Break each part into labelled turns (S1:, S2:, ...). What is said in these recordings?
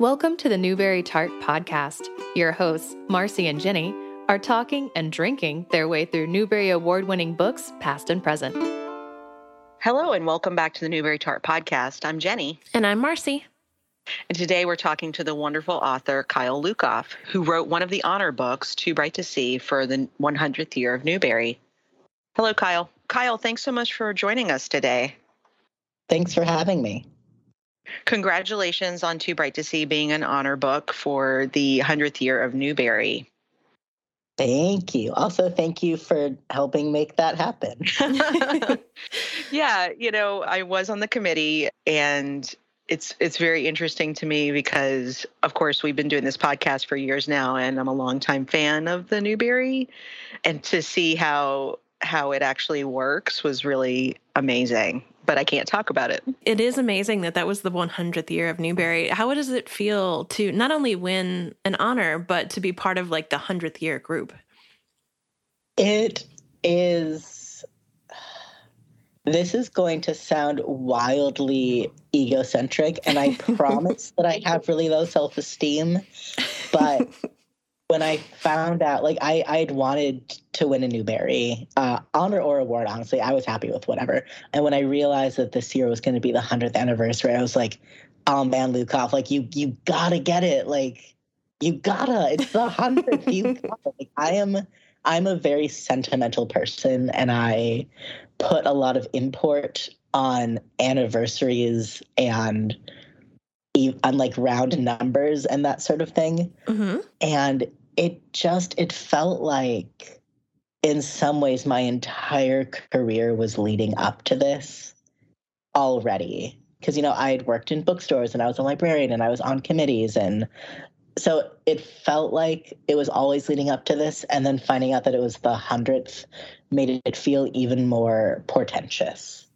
S1: Welcome to the Newbery Tart Podcast. Your hosts, Marcy and Jenny, are talking and drinking their way through Newbery Award winning books, past and present.
S2: Hello, and welcome back to the Newbery Tart Podcast. I'm Jenny.
S1: And I'm Marcy.
S2: And today we're talking to the wonderful author Kyle Lukoff, who wrote one of the honor books, Too Bright to See, for the 100th year of Newbery. Hello, Kyle. Kyle, thanks so much for joining us today.
S3: Thanks for having me.
S2: Congratulations on Too Bright to See being an honor book for the 100th year of Newbery.
S3: Thank you. Also, thank you for helping make that happen.
S2: yeah, you know, I was on the committee and it's it's very interesting to me because of course we've been doing this podcast for years now and I'm a longtime fan of the Newbery and to see how how it actually works was really amazing but I can't talk about it.
S1: It is amazing that that was the 100th year of Newbery. How does it feel to not only win an honor, but to be part of like the 100th year group?
S3: It is. This is going to sound wildly egocentric, and I promise that I have really low self esteem. But when I found out, like I I'd wanted to win a Newbery uh, honor or award. Honestly, I was happy with whatever. And when I realized that this year was going to be the hundredth anniversary, I was like, "Oh man, Lukoff, like you you gotta get it. Like you gotta. It's the hundredth. you gotta. Like I am." I'm a very sentimental person and I put a lot of import on anniversaries and on like round numbers and that sort of thing. Mm-hmm. And it just it felt like in some ways my entire career was leading up to this already. Because you know i had worked in bookstores and i was a librarian and i was on committees and so it felt like it was always leading up to this and then finding out that it was the hundredth made it feel even more portentous.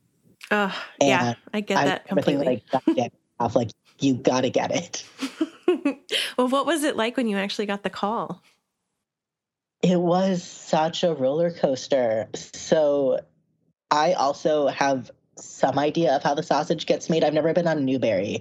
S1: Oh yeah i get I that completely.
S3: like, like you gotta get it
S1: well, what was it like when you actually got the call?
S3: It was such a roller coaster. So I also have some idea of how the sausage gets made. I've never been on Newbery,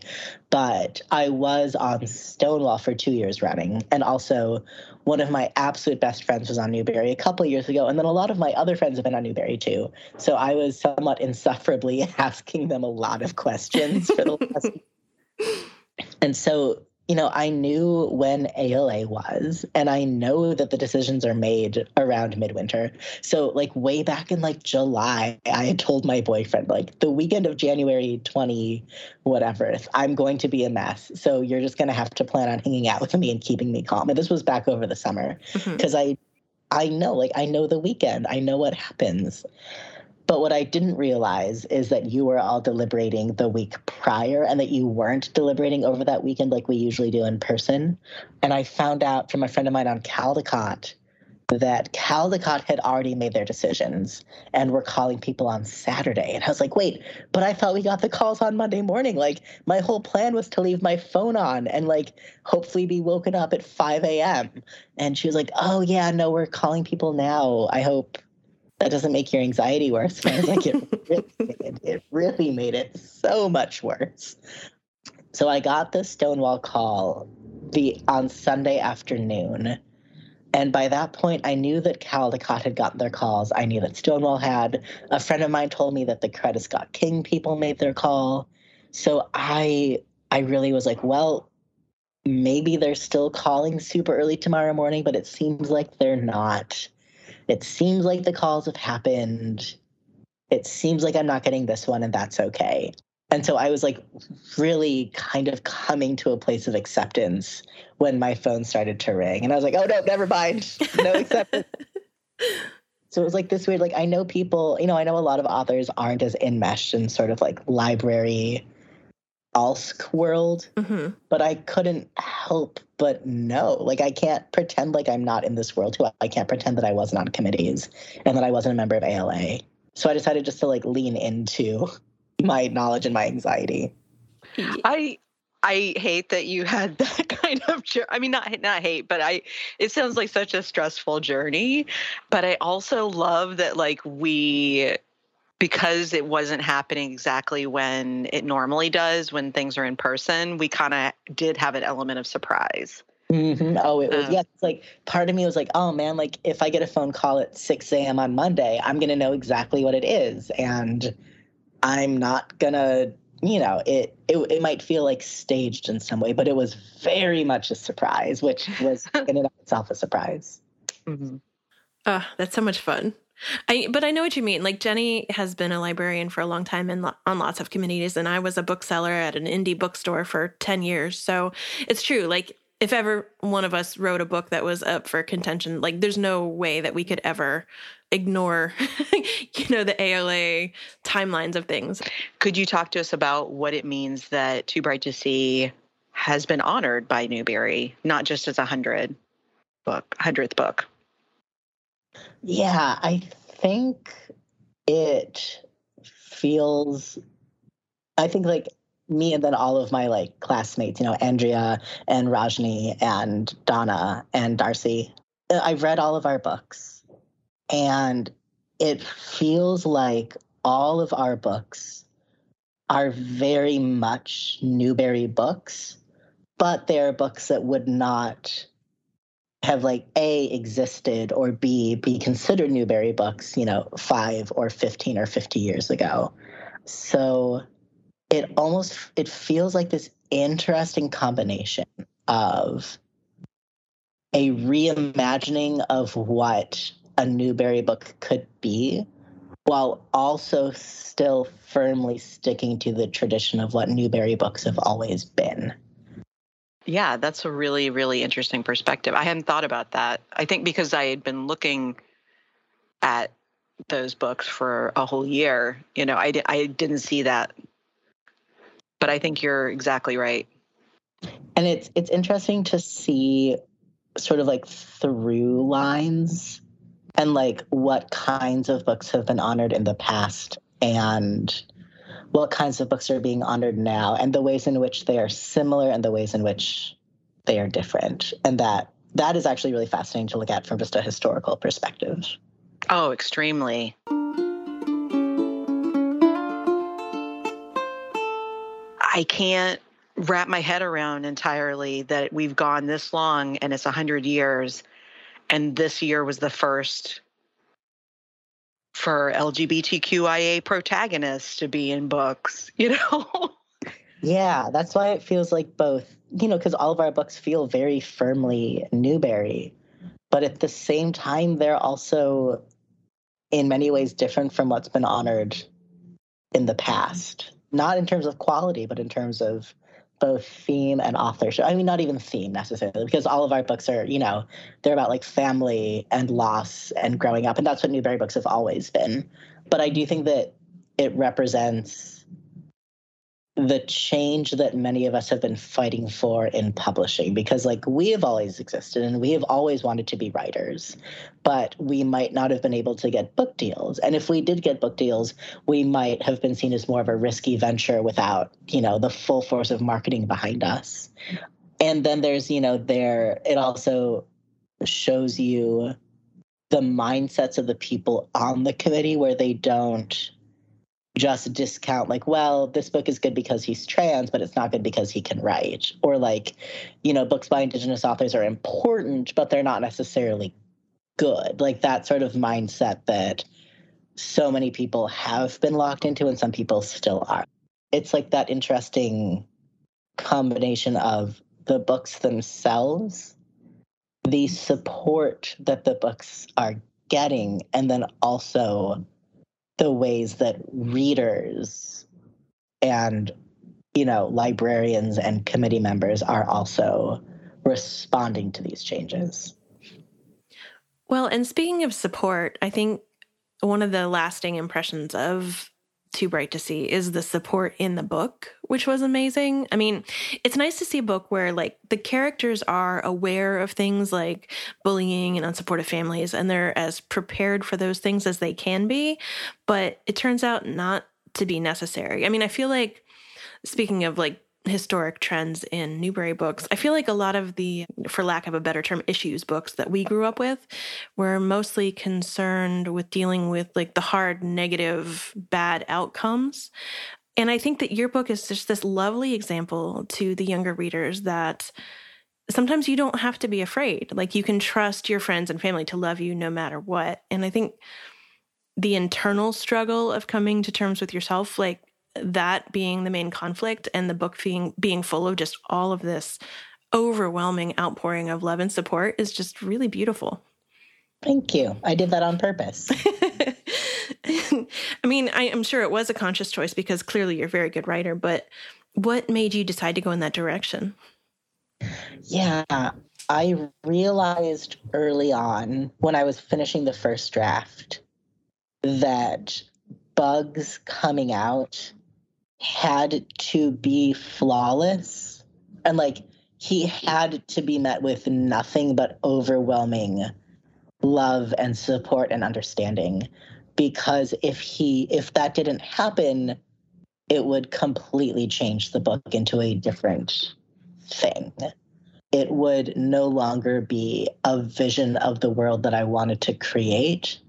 S3: but I was on Stonewall for two years running. And also, one of my absolute best friends was on Newbery a couple years ago. And then a lot of my other friends have been on Newbery too. So I was somewhat insufferably asking them a lot of questions for the last. and so you know, I knew when ALA was, and I know that the decisions are made around midwinter. So, like, way back in like July, I had told my boyfriend, like, the weekend of January 20, whatever, I'm going to be a mess. So, you're just going to have to plan on hanging out with me and keeping me calm. And this was back over the summer because mm-hmm. I, I know, like, I know the weekend, I know what happens. But what I didn't realize is that you were all deliberating the week prior and that you weren't deliberating over that weekend like we usually do in person. And I found out from a friend of mine on Caldecott that Caldecott had already made their decisions and were calling people on Saturday. And I was like, wait, but I thought we got the calls on Monday morning. Like, my whole plan was to leave my phone on and, like, hopefully be woken up at 5 a.m. And she was like, oh, yeah, no, we're calling people now. I hope that doesn't make your anxiety worse. I was like, it really, it, it really made it so much worse. So I got the Stonewall call the on Sunday afternoon. And by that point, I knew that Caldecott had gotten their calls. I knew that Stonewall had. A friend of mine told me that the Coretta Scott King people made their call. So I I really was like, well, maybe they're still calling super early tomorrow morning, but it seems like they're not. It seems like the calls have happened. It seems like I'm not getting this one, and that's okay. And so I was like really kind of coming to a place of acceptance when my phone started to ring. And I was like, oh no, never mind. No acceptance. so it was like this weird, like I know people, you know, I know a lot of authors aren't as enmeshed in sort of like library ALSC world, mm-hmm. but I couldn't help but know. Like, I can't pretend like I'm not in this world too. I can't pretend that I wasn't on committees and that I wasn't a member of ALA. So I decided just to like lean into my knowledge and my anxiety.
S2: I I hate that you had that kind of I mean not not hate but I it sounds like such a stressful journey but I also love that like we because it wasn't happening exactly when it normally does when things are in person, we kind of did have an element of surprise.
S3: Mm-hmm. Oh, it was, um, yeah. It's like part of me was like, oh man, like if I get a phone call at 6 a.m. on Monday, I'm going to know exactly what it is. And I'm not going to, you know, it, it, it might feel like staged in some way, but it was very much a surprise, which was in and of itself a surprise.
S4: Mm-hmm. Oh, that's so much fun. I, but I know what you mean. Like Jenny has been a librarian for a long time and lo- on lots of committees, and I was a bookseller at an indie bookstore for ten years. So it's true. Like if ever one of us wrote a book that was up for contention, like there's no way that we could ever ignore, you know, the ALA timelines of things.
S2: Could you talk to us about what it means that Too Bright to See has been honored by Newbery, not just as a hundred book, hundredth book?
S3: Yeah, I think it feels I think like me and then all of my like classmates, you know, Andrea and Rajni and Donna and Darcie. Uh, I've read all of our books and it feels like all of our books are very much Newbery books, but they're books that would not have like A existed or B be considered Newbery books, you know, five or 15 or 50 years ago. So it almost it feels like this interesting combination of a reimagining of what a Newbery book could be while also still firmly sticking to the tradition of what Newbery books have always been.
S2: Yeah, that's a really, really interesting perspective. I hadn't thought about that. I think because I had been looking at those books for a whole year, you know, I, I didn't see that. But I think you're exactly right.
S3: And it's it's interesting to see sort of like through lines and like what kinds of books have been honored in the past and what kinds of books are being honored now and the ways in which they are similar and the ways in which they are different. And that that is actually really fascinating to look at from just a historical perspective.
S2: Oh extremely. I can't wrap my head around entirely that we've gone this long and it's 100 years and this year was the first for LGBTQIA protagonists to be in books, you know?
S3: yeah, that's why it feels like both, you know, because all of our books feel very firmly Newbery, but at the same time, they're also in many ways different from what's been honored in the past. Not in terms of quality, but in terms of both theme and authorship. I mean, not even theme necessarily, because all of our books are, you know, they're about like family and loss and growing up. And that's what Newbery books have always been. But I do think that it represents the change that many of us have been fighting for in publishing because like we have always existed and we have always wanted to be writers but we might not have been able to get book deals. And if we did get book deals we might have been seen as more of a risky venture without you know the full force of marketing behind us. And then there's you know there it also shows you the mindsets of the people on the committee where they don't just discount like well this book is good because he's trans but it's not good because he can write. Or like you know books by indigenous authors are important but they're not necessarily good. Like that sort of mindset that so many people have been locked into and some people still are. It's like that interesting combination of the books themselves the support that the books are getting and then also the ways that readers and you know librarians and committee members are also responding to these changes.
S4: Well and speaking of support i think one of the lasting impressions of too Bright to See is the support in the book, which was amazing. I mean, it's nice to see a book where like the characters are aware of things like bullying and unsupportive families and they're as prepared for those things as they can be, but it turns out not to be necessary. I mean, I feel like speaking of like historic trends in Newbery books. I feel like a lot of the, for lack of a better term, issues books that we grew up with were mostly concerned with dealing with like the hard, negative, bad outcomes. And I think that your book is just this lovely example to the younger readers that sometimes you don't have to be afraid. Like you can trust your friends and family to love you no matter what. And I think the internal struggle of coming to terms with yourself, like that being the main conflict and the book being being full of just all of this overwhelming outpouring of love and support is just really beautiful.
S3: Thank you. I did that on purpose.
S4: I mean, I am sure it was a conscious choice because clearly you're a very good writer, but what made you decide to go in that direction?
S3: Yeah, I realized early on when I was finishing the first draft that Bug's coming out had to be flawless. And like he had to be met with nothing but overwhelming love and support and understanding. Because if he if that didn't happen it would completely change the book into a different thing. It would no longer be a vision of the world that i wanted to create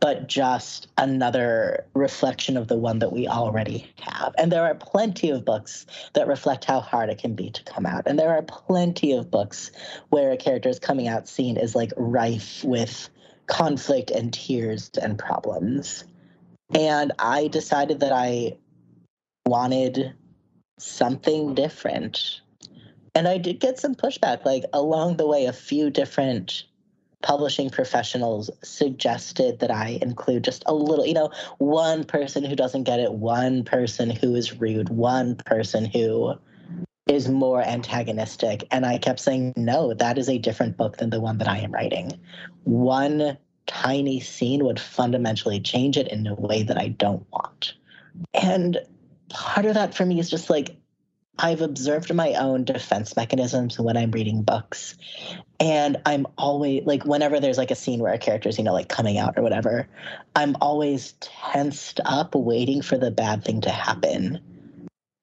S3: but just another reflection of the one that we already have. And there are plenty of books that reflect how hard it can be to come out. And there are plenty of books where a character's coming out scene is like rife with conflict and tears and problems. And I decided that I wanted something different. And I did get some pushback, like along the way, a few different publishing professionals suggested that I include just a little, you know, one person who doesn't get it, one person who is rude, one person who is more antagonistic. And I kept saying, no, that is a different book than the one that I am writing. One tiny scene would fundamentally change it in a way that I don't want. And part of that for me is just like, I've observed my own defense mechanisms when I'm reading books. And I'm always like, whenever there's like a scene where a character's, you know, like coming out or whatever, I'm always tensed up waiting for the bad thing to happen.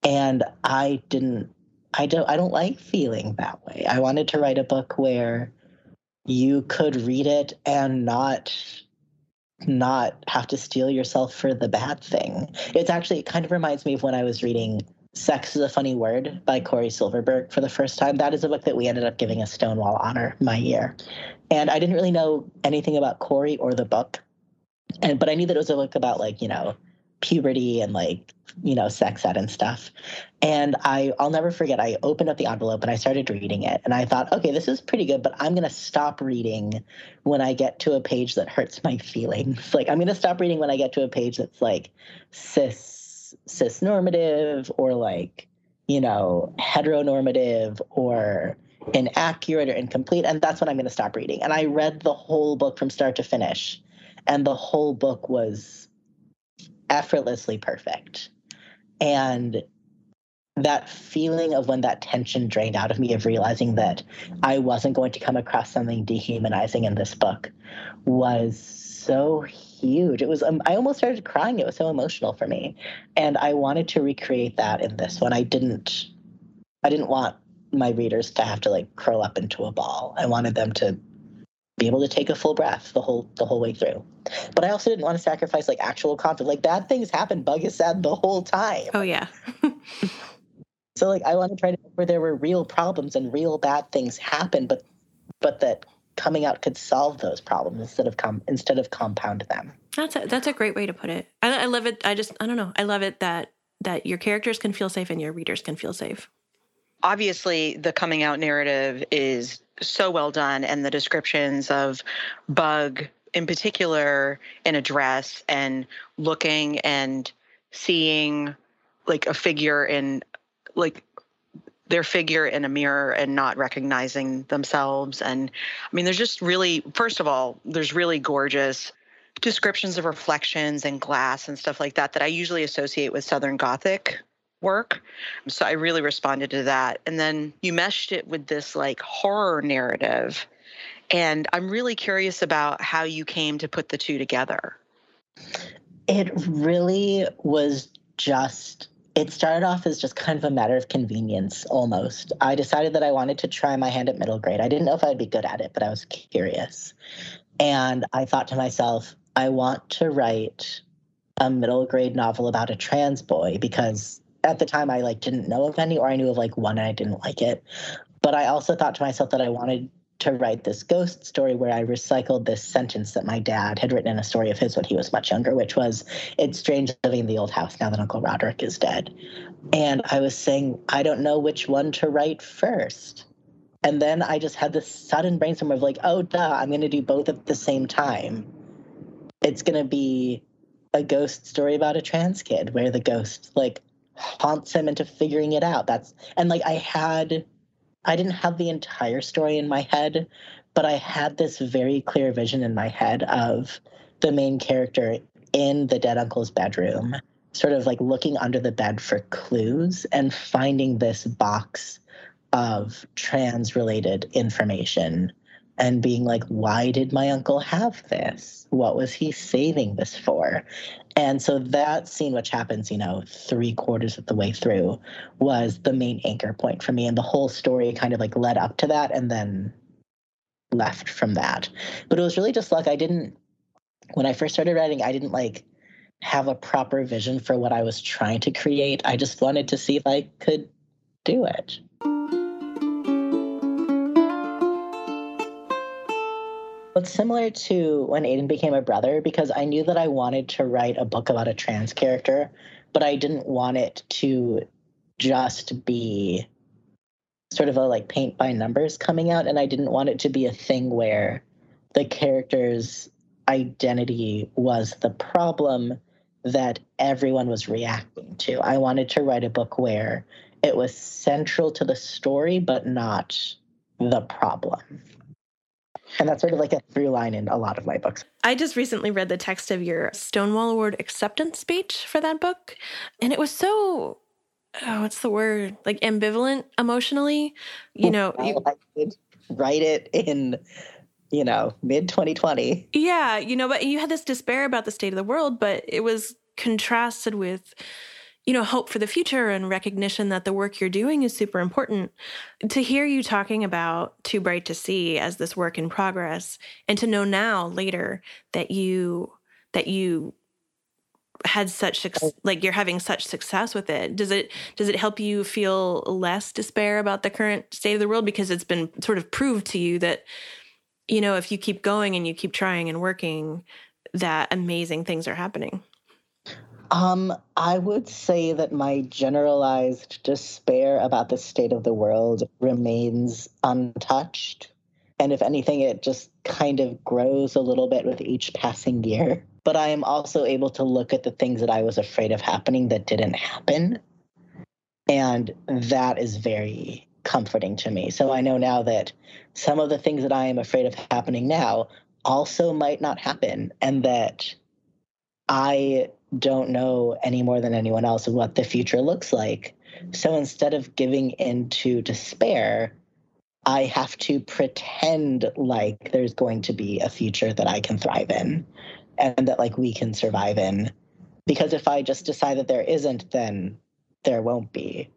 S3: And I didn't, I don't, I don't like feeling that way. I wanted to write a book where you could read it and not not have to steel yourself for the bad thing. It's actually it kind of reminds me of when I was reading Sex is a Funny Word by Cory Silverberg for the first time. That is a book that we ended up giving a Stonewall honor my year. And I didn't really know anything about Cory or the book. And but I knew that it was a book about like, you know, puberty and like, you know, sex ed and stuff. And I I'll never forget I opened up the envelope and I started reading it and I thought, okay, this is pretty good, but I'm gonna stop reading when I get to a page that hurts my feelings. Like I'm gonna stop reading when I get to a page that's like cis cis normative or like, you know, heteronormative or inaccurate or incomplete. And that's when I'm going to stop reading. And I read the whole book from start to finish. And the whole book was effortlessly perfect. And that feeling of when that tension drained out of me of realizing that I wasn't going to come across something dehumanizing in this book was so huge. It was um, I almost started crying. It was so emotional for me, and I wanted to recreate that in this one. I didn't. I didn't want my readers to have to like curl up into a ball. I wanted them to be able to take a full breath the whole the whole way through. But I also didn't want to sacrifice like actual conflict. Like bad things happen. Bug is sad the whole time.
S4: Oh yeah.
S3: so like I want to try to where there were real problems and real bad things happen, but but that coming out could solve those problems instead of com- instead of compound them.
S4: That's a, that's a great way to put it. I, I love it. I just I don't know. I love it that that your characters can feel safe and your readers can feel safe.
S2: Obviously, the coming out narrative is so well done, and the descriptions of Bug in particular in a dress and looking and seeing like a figure in like their figure in a mirror and not recognizing themselves. And I mean, there's just really, first of all, there's really gorgeous descriptions of reflections and glass and stuff like that that I usually associate with Southern Gothic work. So I really responded to that. And then you meshed it with this like horror narrative. And I'm really curious about how you came to put the two together.
S3: It really was just it started off as just kind of a matter of convenience almost. I decided that I wanted to try my hand at middle grade. I didn't know if I'd be good at it, but I was curious. And I thought to myself, I want to write a middle grade novel about a trans boy because at the time I like didn't know of any or I knew of like one and I didn't like it. But I also thought to myself that I wanted to write this ghost story where I recycled this sentence that my dad had written in a story of his when he was much younger, which was, It's strange living in the old house now that Uncle Roderick is dead. And I was saying, I don't know which one to write first. And then I just had this sudden brainstorm of like, oh, duh, I'm going to do both at the same time. It's going to be a ghost story about a trans kid where the ghost like haunts him into figuring it out. That's, and like I had I didn't have the entire story in my head, but I had this very clear vision in my head of the main character in the dead uncle's bedroom, sort of like looking under the bed for clues and finding this box of trans related information and being like, why did my uncle have this? What was he saving this for? And so that scene, which happens, you know, three quarters of the way through, was the main anchor point for me. And the whole story kind of like led up to that and then left from that. But it was really just like I didn't, when I first started writing, I didn't like have a proper vision for what I was trying to create. I just wanted to see if I could do it. It's similar to when Aidan became a brother because I knew that I wanted to write a book about a trans character, but I didn't want it to just be sort of a like paint by numbers coming out and I didn't want it to be a thing where the character's identity was the problem that everyone was reacting to. I wanted to write a book where it was central to the story but not the problem. And that's sort of like a through line in a lot of my books.
S4: I just recently read the text of your Stonewall Award acceptance speech for that book. And it was so, oh, what's the word? Like ambivalent emotionally. You know,
S3: well, you, I did write it in, you know, mid 2020.
S4: Yeah. You know, but you had this despair about the state of the world, but it was contrasted with you know, hope for the future and recognition that the work you're doing is super important. To hear you talking about Too Bright to See as this work in progress and to know now later that you that you had such like you're having such success with it. Does it does it help you feel less despair about the current state of the world? Because it's been sort of proved to you that you know if you keep going and you keep trying and working that amazing things are happening
S3: um, I would say that my generalized despair about the state of the world remains untouched. And if anything, it just kind of grows a little bit with each passing year. But I am also able to look at the things that I was afraid of happening that didn't happen. And that is very comforting to me. So I know now that some of the things that I am afraid of happening now also might not happen, and that I don't know any more than anyone else what the future looks like. So instead of giving into despair, I have to pretend like there's going to be a future that I can thrive in and that like we can survive in. Because if I just decide that there isn't, then there won't be.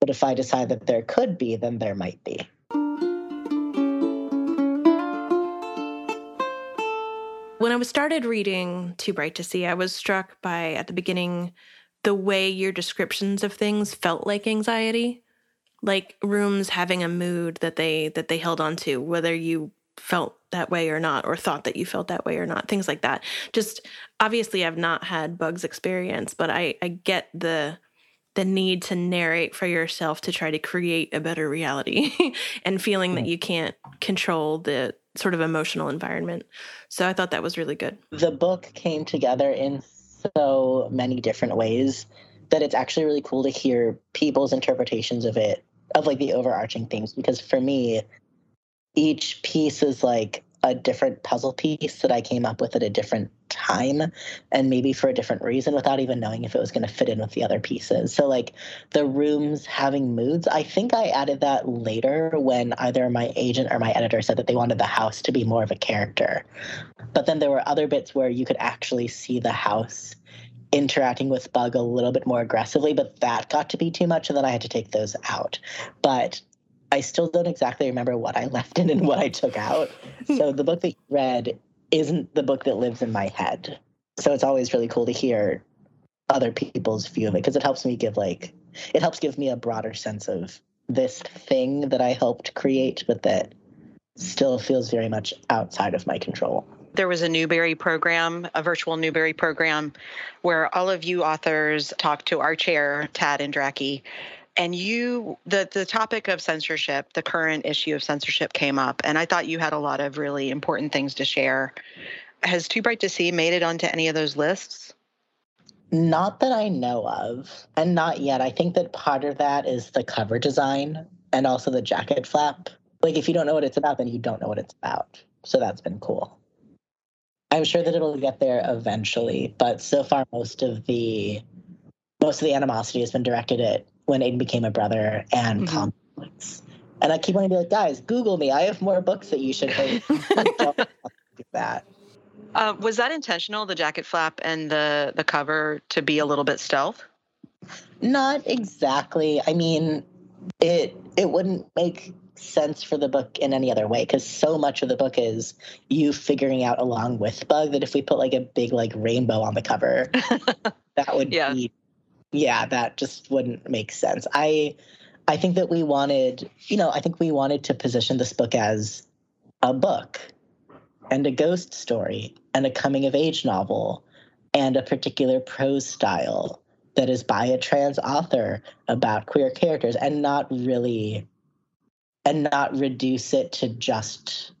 S3: But if I decide that there could be, then there might be.
S4: I was started reading Too Bright to See, I was struck by at the beginning the way your descriptions of things felt like anxiety, like rooms having a mood that they that they held on to, whether you felt that way or not, or thought that you felt that way or not, things like that. Just obviously, I've not had Bug's experience, but I I get the the need to narrate for yourself to try to create a better reality and feeling that hmm. you can't control the sort of emotional environment. So I thought that was really good.
S3: The book came together in so many different ways that it's actually really cool to hear people's interpretations of it, of like the overarching themes. Because for me, each piece is like a different puzzle piece that I came up with at a different time and maybe for a different reason without even knowing if it was going to fit in with the other pieces. So, like the rooms having moods, I think I added that later when either my agent or my editor said that they wanted the house to be more of a character. But then there were other bits where you could actually see the house interacting with Bug a little bit more aggressively, but that got to be too much, and then I had to take those out. But I still don't exactly remember what I left in and what I took out. so the book that you read isn't the book that lives in my head. So it's always really cool to hear other people's view of it because it helps me give like it helps give me a broader sense of this thing that I helped create, but that still feels very much outside of my control.
S2: There was a Newbery program, a virtual Newbery program, where all of you authors talked to our chair, Thaddeus Andracki, and you the the topic of censorship the current issue of censorship came up and i thought you had a lot of really important things to share. Has too bright to see made it onto any of those lists?
S3: Not that i know of and not yet. I think that part of that is the cover design and also the jacket flap. Like if you don't know what it's about then you don't know what it's about. So that's been cool. I'm sure that it'll get there eventually but so far most of the most of the animosity has been directed at when Aidan became a brother and mm-hmm. comics. And I keep wanting to be like, guys, Google me. I have more books that you should read. do
S2: that. Uh, was that intentional, the jacket flap and the the cover to be a little bit stealth?
S3: Not exactly. I mean, it it wouldn't make sense for the book in any other way because so much of the book is you figuring out along with Bug that if we put like a big like rainbow on the cover, that would yeah. be yeah, that just wouldn't make sense. I I think that we wanted, you know, I think we wanted to position this book as a book and a ghost story and a coming of age novel and a particular prose style that is by a trans author about queer characters and not really and not reduce it to just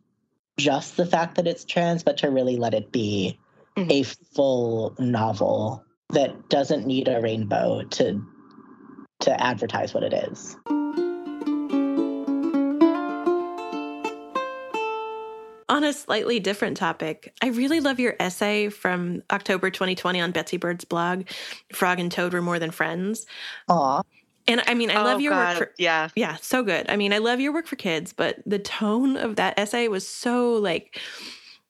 S3: just the fact that it's trans but to really let it be mm-hmm. a full novel that doesn't need a rainbow to to advertise what it is.
S4: On a slightly different topic, I really love your essay from October 2020 on Betsy Bird's blog, Frog and Toad Were More Than Friends.
S3: Aw.
S4: And I mean, I
S2: oh,
S4: love your
S2: God.
S4: work for
S2: yeah,
S4: yeah, so good. I mean, I love your work for kids, but the tone of that essay was so like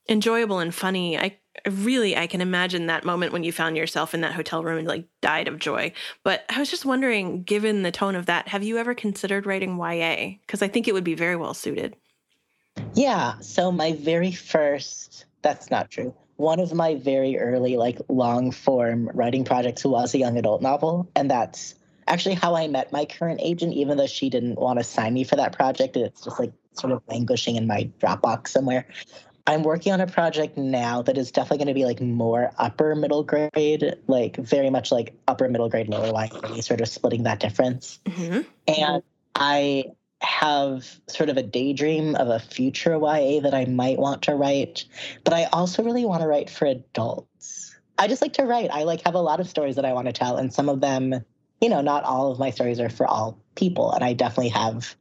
S4: enjoyable and funny. I really I can imagine that moment when you found yourself in that hotel room and like died of joy. But I was just wondering, given the tone of that, have you ever considered writing YA? Because I think it would be very well suited.
S3: Yeah. So my very first that's not true. One of my very early like long form writing projects was a young adult novel, and that's actually how I met my current agent, even though she didn't want to sign me for that project. It's just like sort of languishing in my Dropbox somewhere. I'm working on a project now that is definitely going to be like more upper middle grade, like very much like upper middle grade, lower YA, sort of splitting that difference. Mm-hmm. And I have sort of a daydream of a future YA that I might want to write, but I also really want to write for adults. I just like to write. I like have a lot of stories that I want to tell, and some of them, you know, not all of my stories are for all people, and I definitely have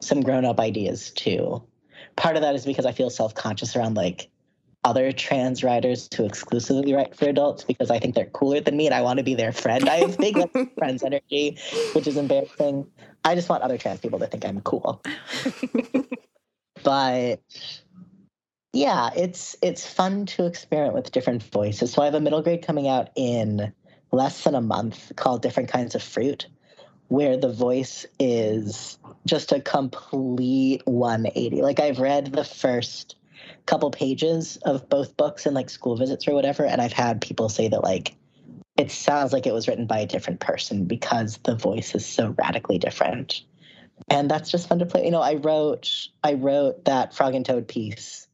S3: some grown up ideas too part of that is because I feel self conscious around like other trans writers who exclusively write for adults because I think they're cooler than me and I want to be their friend. I have big like, friends energy, which is embarrassing. I just want other trans people to think I'm cool. but yeah, it's it's fun to experiment with different voices. So I have a middle grade coming out in less than a month called Different Kinds of Fruit where the voice is just a complete 180. Like I've read the first couple pages of both books and like school visits or whatever, and I've had people say that like it sounds like it was written by a different person because the voice is so radically different. And that's just fun to play. You know, I wrote I wrote that Frog and Toad piece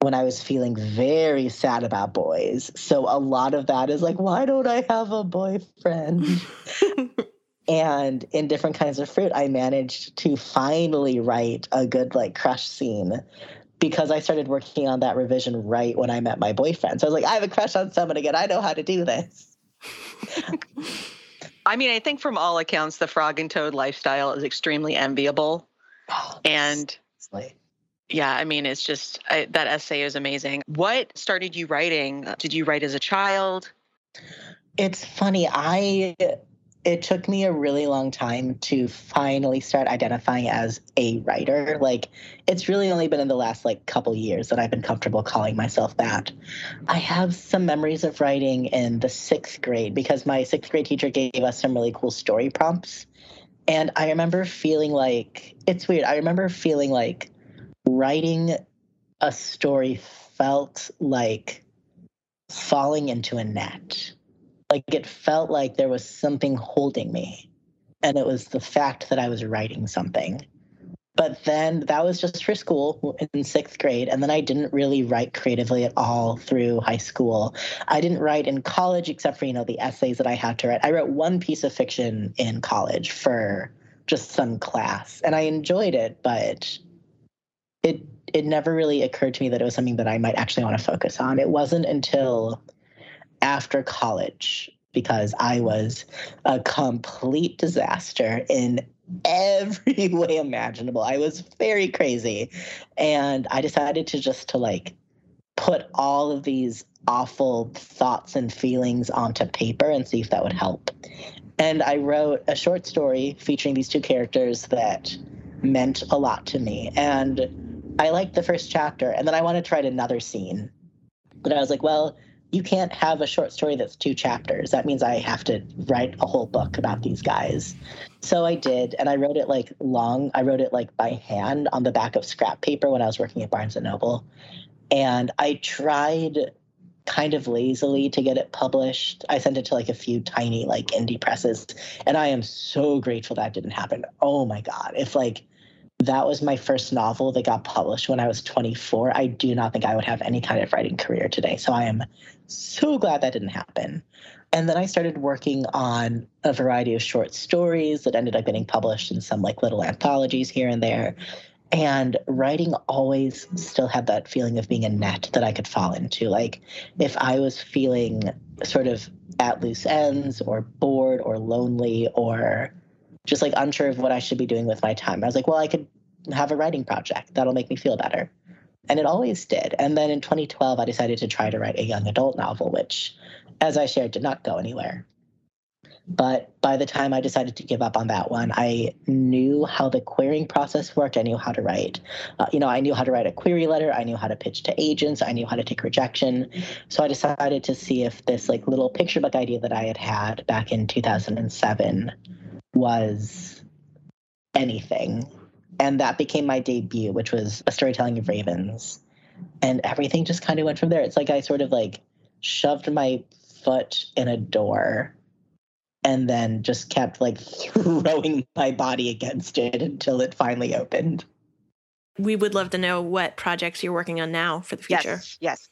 S3: when I was feeling very sad about boys. So a lot of that is like, why don't I have a boyfriend? and in different kinds of fruit i managed to finally write a good like crush scene because i started working on that revision right when i met my boyfriend. So i was like i have a crush on someone again. I know how to do this.
S2: I mean i think from all accounts the frog and toad lifestyle is extremely enviable. Oh, and yeah i mean it's just I, that essay is amazing. What started you writing? Did you write as a child?
S3: It's funny. I it took me a really long time to finally start identifying as a writer. Like it's really only been in the last like couple years that I've been comfortable calling myself that. I have some memories of writing in the 6th grade because my 6th grade teacher gave us some really cool story prompts. And I remember feeling like it's weird. I remember feeling like writing a story felt like falling into a net like it felt like there was something holding me. And it was the fact that I was writing something. But then that was just for school in sixth grade. And then I didn't really write creatively at all through high school. I didn't write in college except for, you know, the essays that I had to write. I wrote one piece of fiction in college for just some class and I enjoyed it, but it it never really occurred to me that it was something that I might actually want to focus on. It wasn't until after college because I was a complete disaster in every way imaginable. I was very crazy. And I decided to just to like put all of these awful thoughts and feelings onto paper and see if that would help. And I wrote a short story featuring these two characters that meant a lot to me. And I liked the first chapter, and then I wanted to write another scene. But I was like, well, you can't have a short story that's two chapters. That means I have to write a whole book about these guys. So I did, and I wrote it like long. I wrote it like by hand on the back of scrap paper when I was working at Barnes and Noble. And I tried kind of lazily to get it published. I sent it to like a few tiny like indie presses, and I am so grateful that didn't happen. Oh my god. If like that was my first novel that got published when I was 24. I do not think I would have any kind of writing career today. So I am so glad that didn't happen. And then I started working on a variety of short stories that ended up getting published in some like little anthologies here and there. And writing always still had that feeling of being a net that I could fall into. Like if I was feeling sort of at loose ends or bored or lonely or just like unsure of what I should be doing with my time. I was like, well, I could have a writing project that'll make me feel better. And it always did. And then in 2012, I decided to try to write a young adult novel, which, as I shared, did not go anywhere. But by the time I decided to give up on that one, I knew how the querying process worked. I knew how to write. Uh, you know, I knew how to write a query letter. I knew how to pitch to agents. I knew how to take rejection. So I decided to see if this like little picture book idea that I had had back in 2007 was anything. And that became my debut, which was a storytelling of ravens. And everything just kind of went from there. It's like I sort of like shoved my foot in a door and then just kept like throwing my body against it until it finally opened.
S4: We would love to know what projects you're working on now for the future.
S2: Yes. Yes.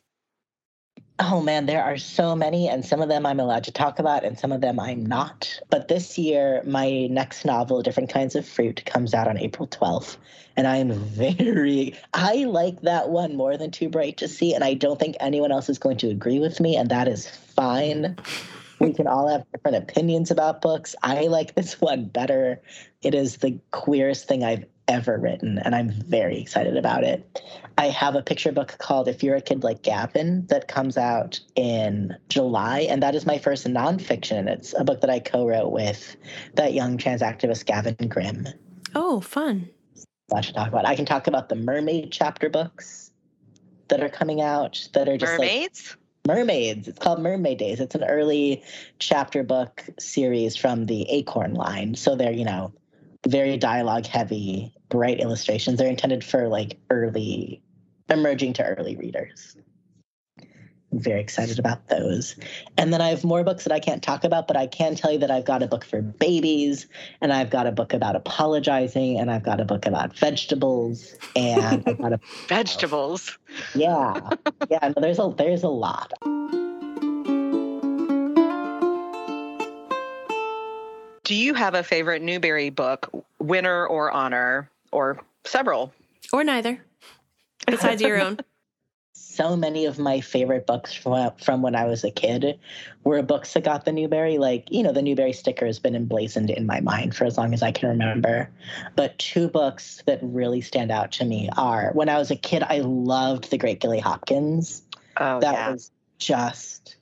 S3: Oh man, there are so many, and some of them I'm allowed to talk about, and some of them I'm not. But this year, my next novel, Different Kinds of Fruit, comes out on April 12th. And I'm very, I like that one more than Too Bright to See, and I don't think anyone else is going to agree with me, and that is fine. We can all have different opinions about books. I like this one better. It is the queerest thing I've ever written, and I'm very excited about it. I have a picture book called If You're a Kid Like Gavin that comes out in July, and that is my first nonfiction. It's a book that I co wrote with that young trans activist Gavin Grimm.
S4: Oh, fun.
S3: I should talk about. I can talk about the mermaid chapter books that are coming out that are just
S2: mermaids.
S3: Like, mermaids. It's called Mermaid Days. It's an early chapter book series from the Acorn line. So they're, you know, very dialogue heavy, bright illustrations. They're intended for like early, emerging to early readers. I'm very excited about those. And then I have more books that I can't talk about, but I can tell you that I've got a book for babies, and I've got a book about apologizing, and I've got a book about vegetables, and I've got a
S2: vegetables.
S3: Yeah, yeah. No, there's a there's a lot.
S2: Do you have a favorite Newbery book, winner or honor, or several?
S4: Or neither, besides your own?
S3: So many of my favorite books from, from when I was a kid were books that got the Newbery. Like, you know, the Newbery sticker has been emblazoned in my mind for as long as I can remember. But two books that really stand out to me are when I was a kid, I loved The Great Gilly Hopkins.
S2: Oh,
S3: that
S2: yeah.
S3: was just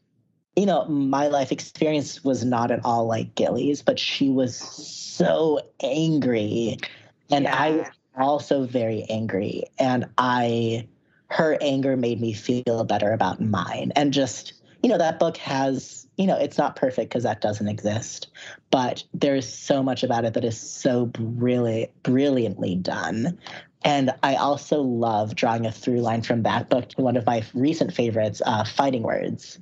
S3: you know, my life experience was not at all like Gilly's, but she was so angry. And yeah. I was also very angry. And I, her anger made me feel better about mine. And just, you know, that book has, you know, it's not perfect because that doesn't exist, but there's so much about it that is so brilliant, brilliantly done. And I also love drawing a through line from that book to one of my recent favorites, uh, Fighting Words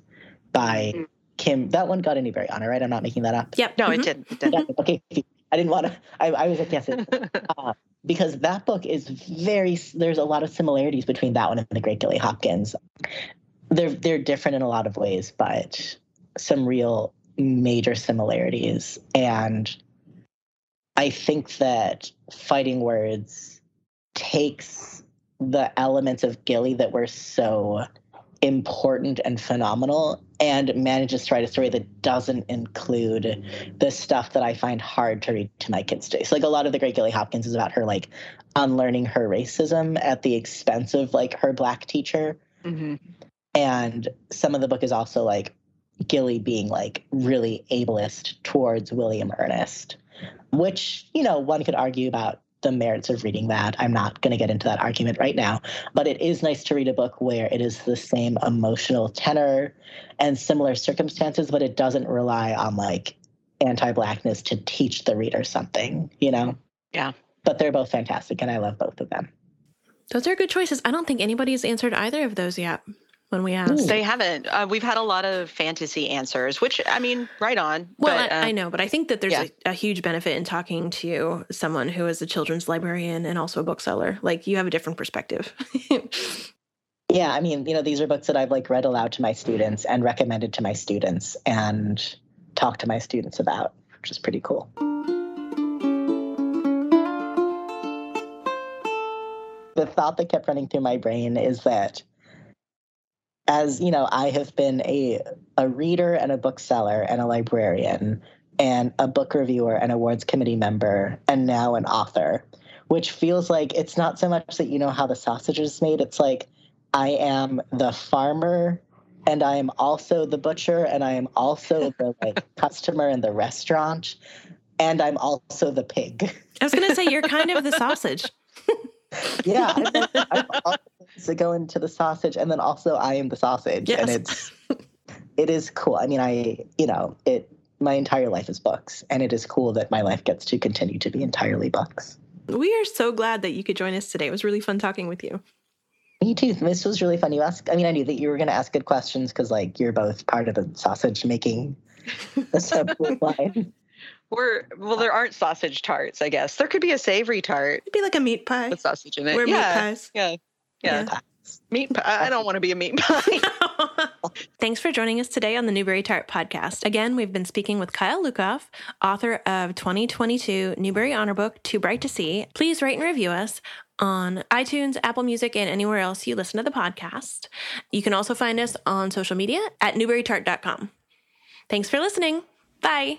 S3: by mm-hmm. Kim. That one got a Newbery honor, right? I'm not making that up.
S4: Yep.
S2: No, mm-hmm. it did. It did.
S3: Yeah, okay. I didn't want to. I, I, was like, yes, uh, because that book is very. There's a lot of similarities between that one and the Great Gilly Hopkins. They're they're different in a lot of ways, but some real major similarities. And I think that Fighting Words takes the elements of Gilly that were so important and phenomenal and manages to write a story that doesn't include the stuff that I find hard to read to my kids today. So like a lot of the Great Gilly Hopkins is about her like unlearning her racism at the expense of like her black teacher. Mm-hmm. And some of the book is also like Gilly being like really ableist towards William Ernest, which, you know, one could argue about the merits of reading that. I'm not going to get into that argument right now, but it is nice to read a book where it is the same emotional tenor and similar circumstances, but it doesn't rely on like anti blackness to teach the reader something, you know?
S2: Yeah.
S3: But they're both fantastic, and I love both of them.
S4: Those are good choices. I don't think anybody's answered either of those yet when we asked.
S2: They haven't. Uh, we've had a lot of fantasy answers, which I mean, right on.
S4: Well, but, uh, I, I, know, but I think that there's yeah. a, a, huge benefit in talking to someone who is a children's librarian and also a bookseller. Like you have a different perspective.
S3: yeah, I mean, you know, these are books that I've like read aloud to my students and recommended to my students and talked to my students about, which is pretty cool. The thought that kept running through my brain is that as you know, I have been a a reader and a bookseller and a librarian and a book reviewer and awards committee member and now an author, which feels like it's not so much that you know how the sausage is made. It's like I am the farmer and I am also the butcher and I am also the like customer in the restaurant and I'm also the pig.
S4: I was going to say you're kind of the sausage.
S3: yeah, I'm, I'm to go into the sausage, and then also I am the sausage, yes. and it's it is cool. I mean, I you know it. My entire life is books, and it is cool that my life gets to continue to be entirely books.
S4: We are so glad that you could join us today. It was really fun talking with you.
S3: Me too. This was really fun. You asked. I mean, I knew that you were going to ask good questions because, like, you're both part of the sausage making assembly line.
S2: We're well, there aren't sausage tarts. I guess there could be a savory tart.
S4: It'd be like a meat pie
S2: with sausage in it.
S4: We're
S2: yeah,
S4: meat pies.
S2: Yeah, yeah. yeah. Meat pie. I don't want to be a meat pie.
S4: Thanks for joining us today on the Newbery Tart podcast. Again, we've been speaking with Kyle Lukoff, author of 2022 Newbery Honor Book Too Bright to See. Please rate and review us on iTunes, Apple Music, and anywhere else you listen to the podcast. You can also find us on social media at newberytart.com. Thanks for listening. Bye.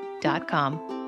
S1: dot com.